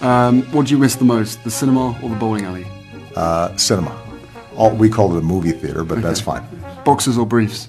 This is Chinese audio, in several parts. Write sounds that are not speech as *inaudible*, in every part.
Um, what do you miss the most, the cinema or the bowling alley? Uh, cinema. All, we call it a movie theater, but that's fine. Boxers or briefs?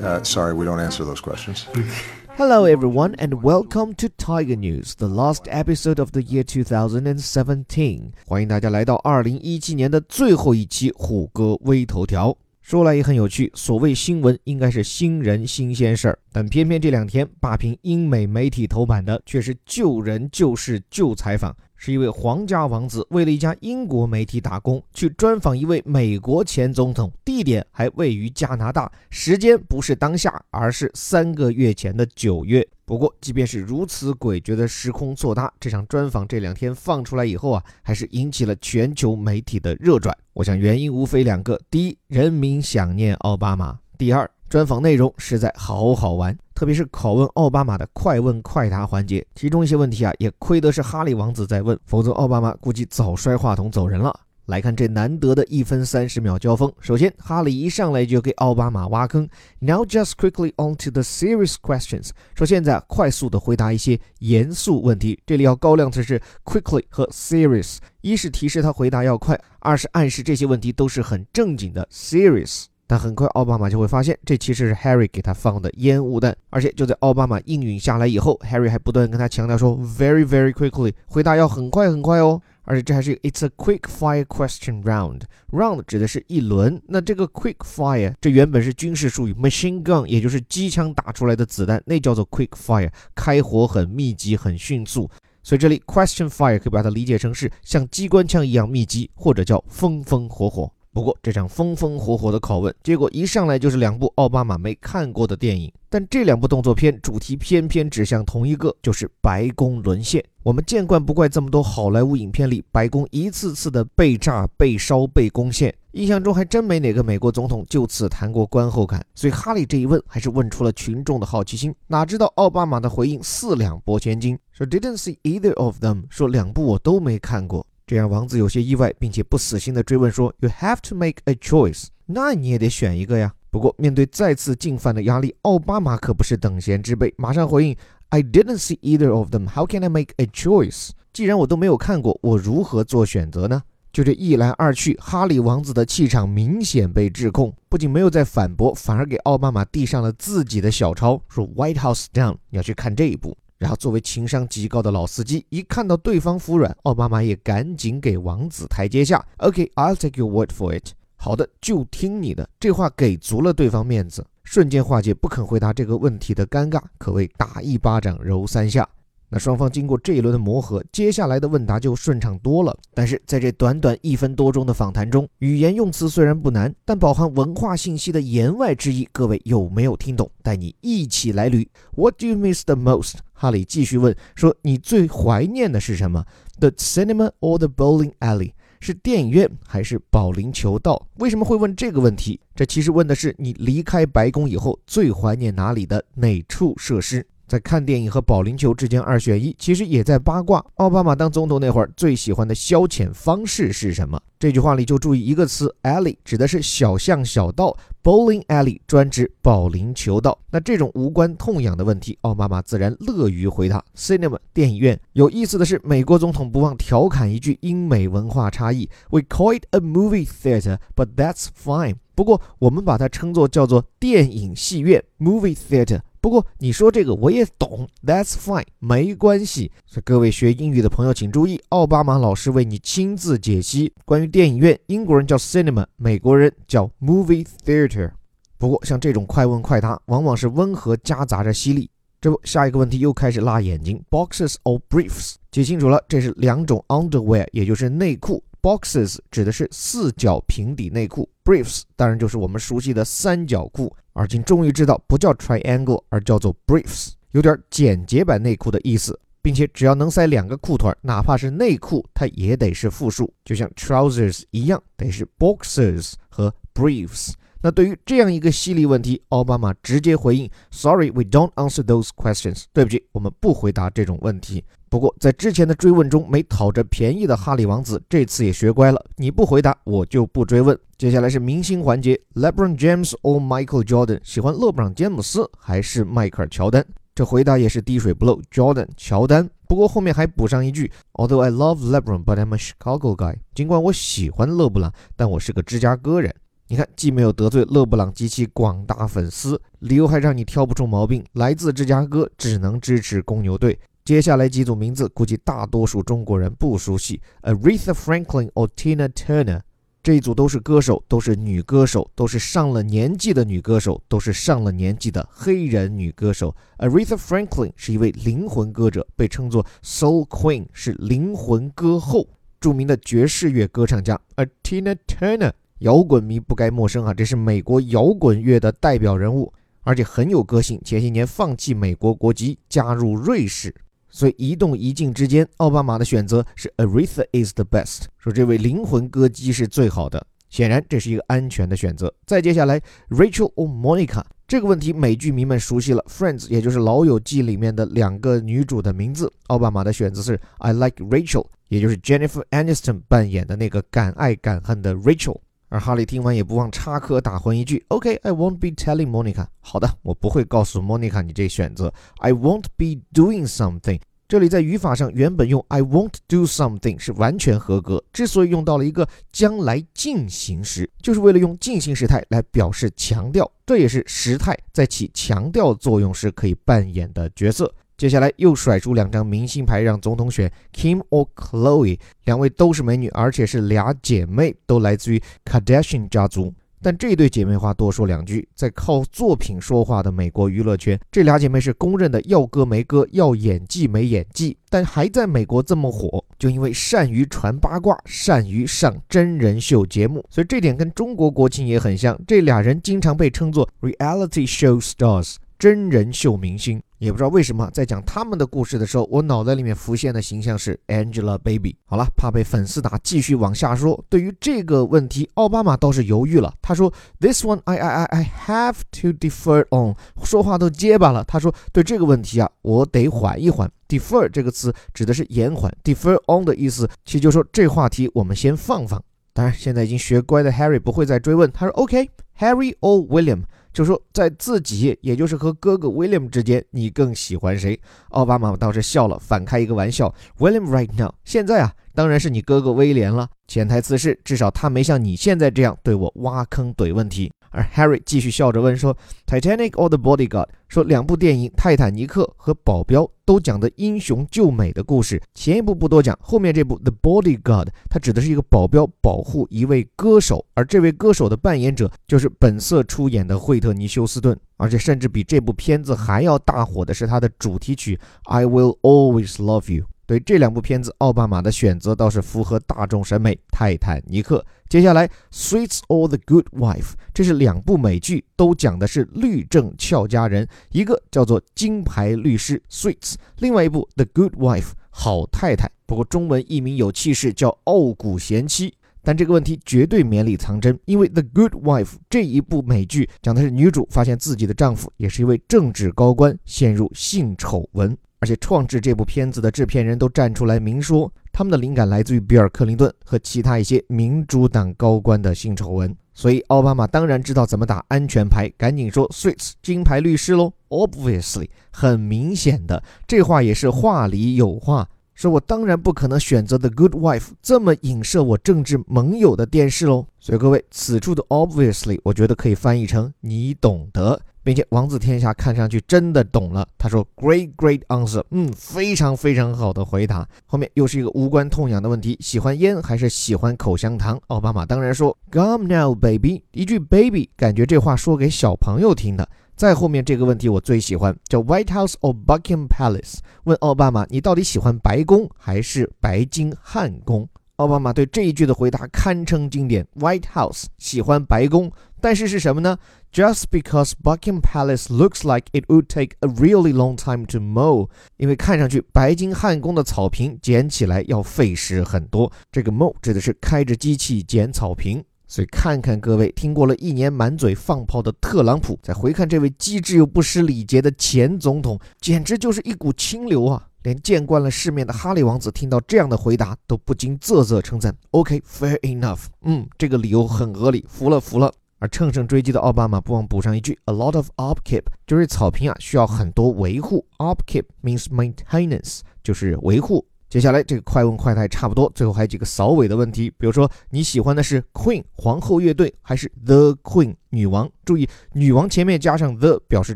Uh, sorry, we don't answer those questions. *laughs* Hello, everyone, and welcome to Tiger News, the last episode of the year 2017. 欢迎大家来到二零一七年的最后一期虎哥微头条。 说来也很有趣，所谓新闻应该是新人新鲜事儿，但偏偏这两天霸屏英美媒体头版的却是救人救事救采访。是一位皇家王子为了一家英国媒体打工，去专访一位美国前总统，地点还位于加拿大，时间不是当下，而是三个月前的九月。不过，即便是如此诡谲的时空错搭，这场专访这两天放出来以后啊，还是引起了全球媒体的热转。我想原因无非两个：第一，人民想念奥巴马；第二。专访内容实在好好玩，特别是拷问奥巴马的快问快答环节，其中一些问题啊，也亏得是哈利王子在问，否则奥巴马估计早摔话筒走人了。来看这难得的一分三十秒交锋，首先哈里一上来就给奥巴马挖坑，Now just quickly on to the serious questions，说现在快速的回答一些严肃问题，这里要高亮的是 quickly 和 serious，一是提示他回答要快，二是暗示这些问题都是很正经的 serious。但很快，奥巴马就会发现，这其实是 Harry 给他放的烟雾弹。而且就在奥巴马应允下来以后，Harry 还不断跟他强调说，very very quickly，回答要很快很快哦。而且这还是 It's a quick fire question round，round 指的是一轮。那这个 quick fire 这原本是军事术语，machine gun 也就是机枪打出来的子弹，那叫做 quick fire，开火很密集很迅速。所以这里 question fire 可以把它理解成是像机关枪一样密集，或者叫风风火火。不过这场风风火火的拷问，结果一上来就是两部奥巴马没看过的电影。但这两部动作片主题偏偏指向同一个，就是白宫沦陷。我们见惯不怪这么多好莱坞影片里白宫一次次的被炸、被烧、被攻陷，印象中还真没哪个美国总统就此谈过观后感。所以哈利这一问，还是问出了群众的好奇心。哪知道奥巴马的回应四两拨千斤，说 Didn't see either of them，说两部我都没看过。这让王子有些意外，并且不死心地追问说：“You have to make a choice，那你也得选一个呀。”不过，面对再次进犯的压力，奥巴马可不是等闲之辈，马上回应：“I didn't see either of them. How can I make a choice？既然我都没有看过，我如何做选择呢？”就这一来二去，哈里王子的气场明显被质控，不仅没有再反驳，反而给奥巴马递上了自己的小抄，说：“White House down，你要去看这一部。”然后，作为情商极高的老司机，一看到对方服软，奥巴马也赶紧给王子台阶下。OK，I'll take your word for it。好的，就听你的。这话给足了对方面子，瞬间化解不肯回答这个问题的尴尬，可谓打一巴掌揉三下。那双方经过这一轮的磨合，接下来的问答就顺畅多了。但是在这短短一分多钟的访谈中，语言用词虽然不难，但饱含文化信息的言外之意，各位有没有听懂？带你一起来捋。What do you miss the most？哈里继续问说：“你最怀念的是什么？The cinema or the bowling alley？是电影院还是保龄球道？为什么会问这个问题？这其实问的是你离开白宫以后最怀念哪里的哪处设施。”在看电影和保龄球之间二选一，其实也在八卦。奥巴马当总统那会儿最喜欢的消遣方式是什么？这句话里就注意一个词，alley 指的是小巷小道，bowling alley 专指保龄球道。那这种无关痛痒的问题，奥巴马自然乐于回答。cinema 电影院。有意思的是，美国总统不忘调侃一句英美文化差异：We call it a movie theater，but that's fine。不过我们把它称作叫做电影戏院，movie theater。不过你说这个我也懂，That's fine，没关系。所以各位学英语的朋友请注意，奥巴马老师为你亲自解析关于电影院，英国人叫 cinema，美国人叫 movie theater。不过像这种快问快答，往往是温和夹杂着犀利。这不，下一个问题又开始辣眼睛，boxes or briefs？记清楚了，这是两种 underwear，也就是内裤。Boxes 指的是四角平底内裤，briefs 当然就是我们熟悉的三角裤。而今终于知道，不叫 triangle，而叫做 briefs，有点简洁版内裤的意思，并且只要能塞两个裤腿，哪怕是内裤，它也得是复数，就像 trousers 一样，得是 boxers 和 briefs。那对于这样一个犀利问题，奥巴马直接回应：“Sorry，we don't answer those questions。”对不起，我们不回答这种问题。不过在之前的追问中没讨着便宜的哈里王子，这次也学乖了。你不回答，我就不追问。接下来是明星环节：LeBron James or Michael Jordan？喜欢勒布朗·詹姆斯还是迈克尔·乔丹？这回答也是滴水不漏，Jordan，乔丹。不过后面还补上一句：Although I love LeBron, but I'm a Chicago guy。尽管我喜欢勒布朗，但我是个芝加哥人。你看，既没有得罪勒布朗及其广大粉丝，理由还让你挑不出毛病。来自芝加哥，只能支持公牛队。接下来几组名字，估计大多数中国人不熟悉：Aretha Franklin or Tina Turner。这一组都是歌手，都是女歌手，都是上了年纪的女歌手，都是上了年纪的黑人女歌手。Aretha Franklin 是一位灵魂歌者，被称作 Soul Queen，是灵魂歌后，著名的爵士乐歌唱家。而 Tina Turner。摇滚迷不该陌生啊，这是美国摇滚乐的代表人物，而且很有个性。前些年放弃美国国籍，加入瑞士，所以一动一静之间，奥巴马的选择是 Aretha is the best，说这位灵魂歌姬是最好的。显然这是一个安全的选择。再接下来，Rachel or Monica 这个问题，美剧迷们熟悉了，《Friends》也就是《老友记》里面的两个女主的名字。奥巴马的选择是 I like Rachel，也就是 Jennifer Aniston 扮演的那个敢爱敢恨的 Rachel。而哈利听完也不忘插科打诨一句：“OK，I won't be telling Monica。”好的，我不会告诉 Monica 你这选择。I won't be doing something。这里在语法上原本用 I won't do something 是完全合格。之所以用到了一个将来进行时，就是为了用进行时态来表示强调，这也是时态在起强调作用时可以扮演的角色。接下来又甩出两张明星牌，让总统选 Kim or Chloe，两位都是美女，而且是俩姐妹，都来自于 Kardashian 家族。但这对姐妹花多说两句，在靠作品说话的美国娱乐圈，这俩姐妹是公认的要歌没歌，要演技没演技，但还在美国这么火，就因为善于传八卦，善于上真人秀节目，所以这点跟中国国情也很像。这俩人经常被称作 reality show stars，真人秀明星。也不知道为什么，在讲他们的故事的时候，我脑袋里面浮现的形象是 Angelababy。好了，怕被粉丝打，继续往下说。对于这个问题，奥巴马倒是犹豫了。他说：“This one I I I I have to defer on。”说话都结巴了。他说：“对这个问题啊，我得缓一缓。”Defer 这个词指的是延缓，defer on 的意思其实就说这话题我们先放放。当然，现在已经学乖的 Harry 不会再追问。他说：“OK，Harry or William。”就说在自己，也就是和哥哥 William 之间，你更喜欢谁？奥巴马倒是笑了，反开一个玩笑：William right now，现在啊，当然是你哥哥威廉了。潜台词是，至少他没像你现在这样对我挖坑怼问题。而 Harry 继续笑着问说：“Titanic or The Bodyguard？” 说两部电影《泰坦尼克》和《保镖》都讲的英雄救美的故事。前一部不多讲，后面这部《The Bodyguard》它指的是一个保镖保护一位歌手，而这位歌手的扮演者就是本色出演的惠特尼·休斯顿。而且甚至比这部片子还要大火的是它的主题曲《I Will Always Love You》。对这两部片子，奥巴马的选择倒是符合大众审美，《泰坦尼克》。接下来，《Sweets or the Good Wife》，这是两部美剧，都讲的是律政俏佳人，一个叫做《金牌律师》（Sweets），另外一部《The Good Wife》好太太。不过中文译名有气势，叫《傲骨贤妻》。但这个问题绝对绵里藏针，因为《The Good Wife》这一部美剧讲的是女主发现自己的丈夫也是一位政治高官，陷入性丑闻。而且创制这部片子的制片人都站出来明说，他们的灵感来自于比尔·克林顿和其他一些民主党高官的性丑闻。所以奥巴马当然知道怎么打安全牌，赶紧说 “Suits 金牌律师喽”。Obviously，很明显的，这话也是话里有话，说我当然不可能选择《The Good Wife》这么影射我政治盟友的电视喽。所以各位，此处的 Obviously，我觉得可以翻译成你懂得。并且王子天下看上去真的懂了，他说：“Great, great answer，嗯，非常非常好的回答。”后面又是一个无关痛痒的问题：喜欢烟还是喜欢口香糖？奥巴马当然说：“Come now, baby。”一句 “baby”，感觉这话说给小朋友听的。再后面这个问题我最喜欢，叫 “White House or Buckingham Palace”，问奥巴马：“你到底喜欢白宫还是白金汉宫？”奥巴马对这一句的回答堪称经典：“White House，喜欢白宫。”但是是什么呢？Just because Buckingham Palace looks like it would take a really long time to mow，因为看上去白金汉宫的草坪捡起来要费时很多。这个 mow 指的是开着机器捡草坪。所以看看各位，听过了一年满嘴放炮的特朗普，再回看这位机智又不失礼节的前总统，简直就是一股清流啊！连见惯了世面的哈利王子听到这样的回答，都不禁啧啧称赞。OK，fair enough，嗯，这个理由很合理，服了服了。而乘胜追击的奥巴马不忘补上一句：“A lot of upkeep，就是草坪啊需要很多维护。Upkeep means maintenance，就是维护。”接下来这个快问快答差不多，最后还有几个扫尾的问题，比如说你喜欢的是 Queen 皇后乐队还是 The Queen 女王？注意，女王前面加上 the，表示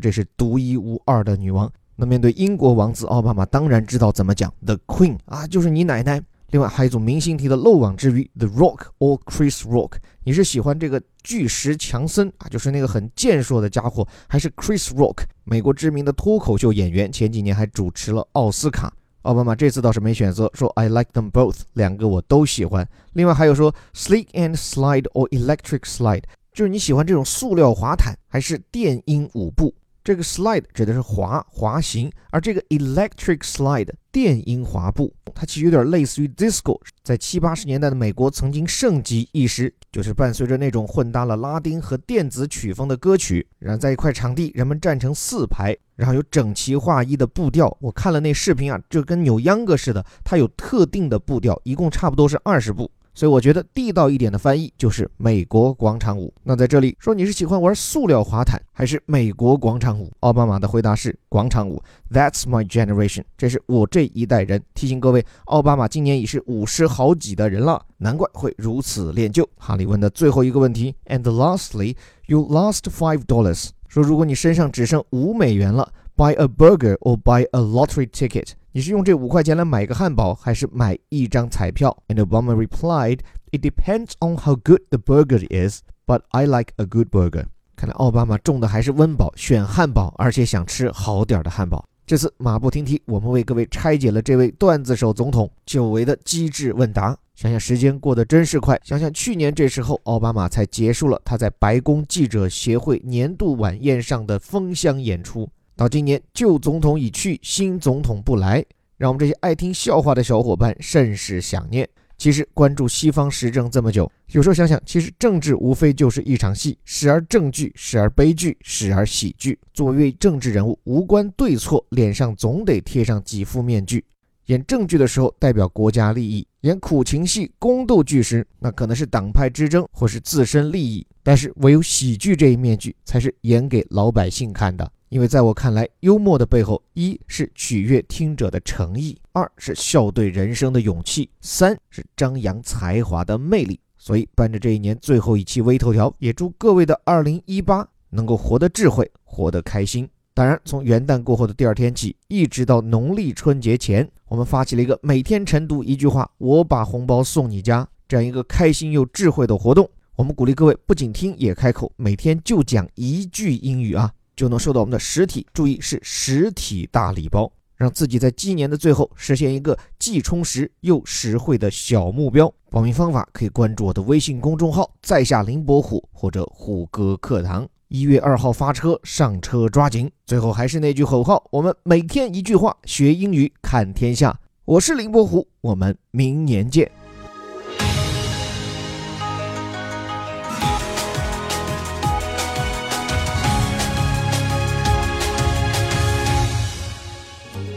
这是独一无二的女王。那面对英国王子奥巴马，当然知道怎么讲 The Queen 啊，就是你奶奶。另外还有一组明星题的漏网之鱼，The Rock or Chris Rock？你是喜欢这个巨石强森啊，就是那个很健硕的家伙，还是 Chris Rock？美国知名的脱口秀演员，前几年还主持了奥斯卡。奥巴马这次倒是没选择，说 I like them both，两个我都喜欢。另外还有说 sleek and slide or electric slide，就是你喜欢这种塑料滑毯还是电音舞步？这个 slide 指的是滑滑行，而这个 electric slide 电音滑步，它其实有点类似于 disco，在七八十年代的美国曾经盛极一时，就是伴随着那种混搭了拉丁和电子曲风的歌曲，然后在一块场地，人们站成四排，然后有整齐划一的步调。我看了那视频啊，就跟扭秧歌似的，它有特定的步调，一共差不多是二十步。所以我觉得地道一点的翻译就是美国广场舞。那在这里说你是喜欢玩塑料滑毯还是美国广场舞？奥巴马的回答是广场舞。That's my generation，这是我这一代人。提醒各位，奥巴马今年已是五十好几的人了，难怪会如此恋旧。哈利问的最后一个问题，And lastly, you lost five dollars。说如果你身上只剩五美元了，buy a burger or buy a lottery ticket。你是用这五块钱来买个汉堡，还是买一张彩票？And Obama replied, "It depends on how good the burger is, but I like a good burger." 看来奥巴马中的还是温饱，选汉堡，而且想吃好点的汉堡。这次马不停蹄，我们为各位拆解了这位段子手总统久违的机智问答。想想时间过得真是快，想想去年这时候，奥巴马才结束了他在白宫记者协会年度晚宴上的封箱演出。到今年，旧总统已去，新总统不来，让我们这些爱听笑话的小伙伴甚是想念。其实关注西方时政这么久，有时候想想，其实政治无非就是一场戏，时而正剧，时而悲剧，时而喜剧。作为政治人物，无关对错，脸上总得贴上几副面具。演正剧的时候代表国家利益，演苦情戏、宫斗剧时，那可能是党派之争或是自身利益。但是唯有喜剧这一面具，才是演给老百姓看的。因为在我看来，幽默的背后，一是取悦听者的诚意，二是笑对人生的勇气，三是张扬才华的魅力。所以，伴着这一年最后一期微头条，也祝各位的二零一八能够活得智慧，活得开心。当然，从元旦过后的第二天起，一直到农历春节前，我们发起了一个每天晨读一句话，我把红包送你家这样一个开心又智慧的活动。我们鼓励各位不仅听也开口，每天就讲一句英语啊。就能收到我们的实体，注意是实体大礼包，让自己在今年的最后实现一个既充实又实惠的小目标。报名方法可以关注我的微信公众号“在下林伯虎”或者“虎哥课堂”。一月二号发车，上车抓紧。最后还是那句口号：我们每天一句话，学英语看天下。我是林伯虎，我们明年见。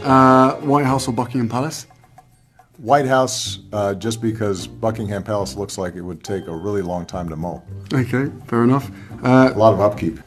Uh, White House or Buckingham Palace? White House, uh, just because Buckingham Palace looks like it would take a really long time to mow. Okay, fair enough. Uh, A lot of upkeep.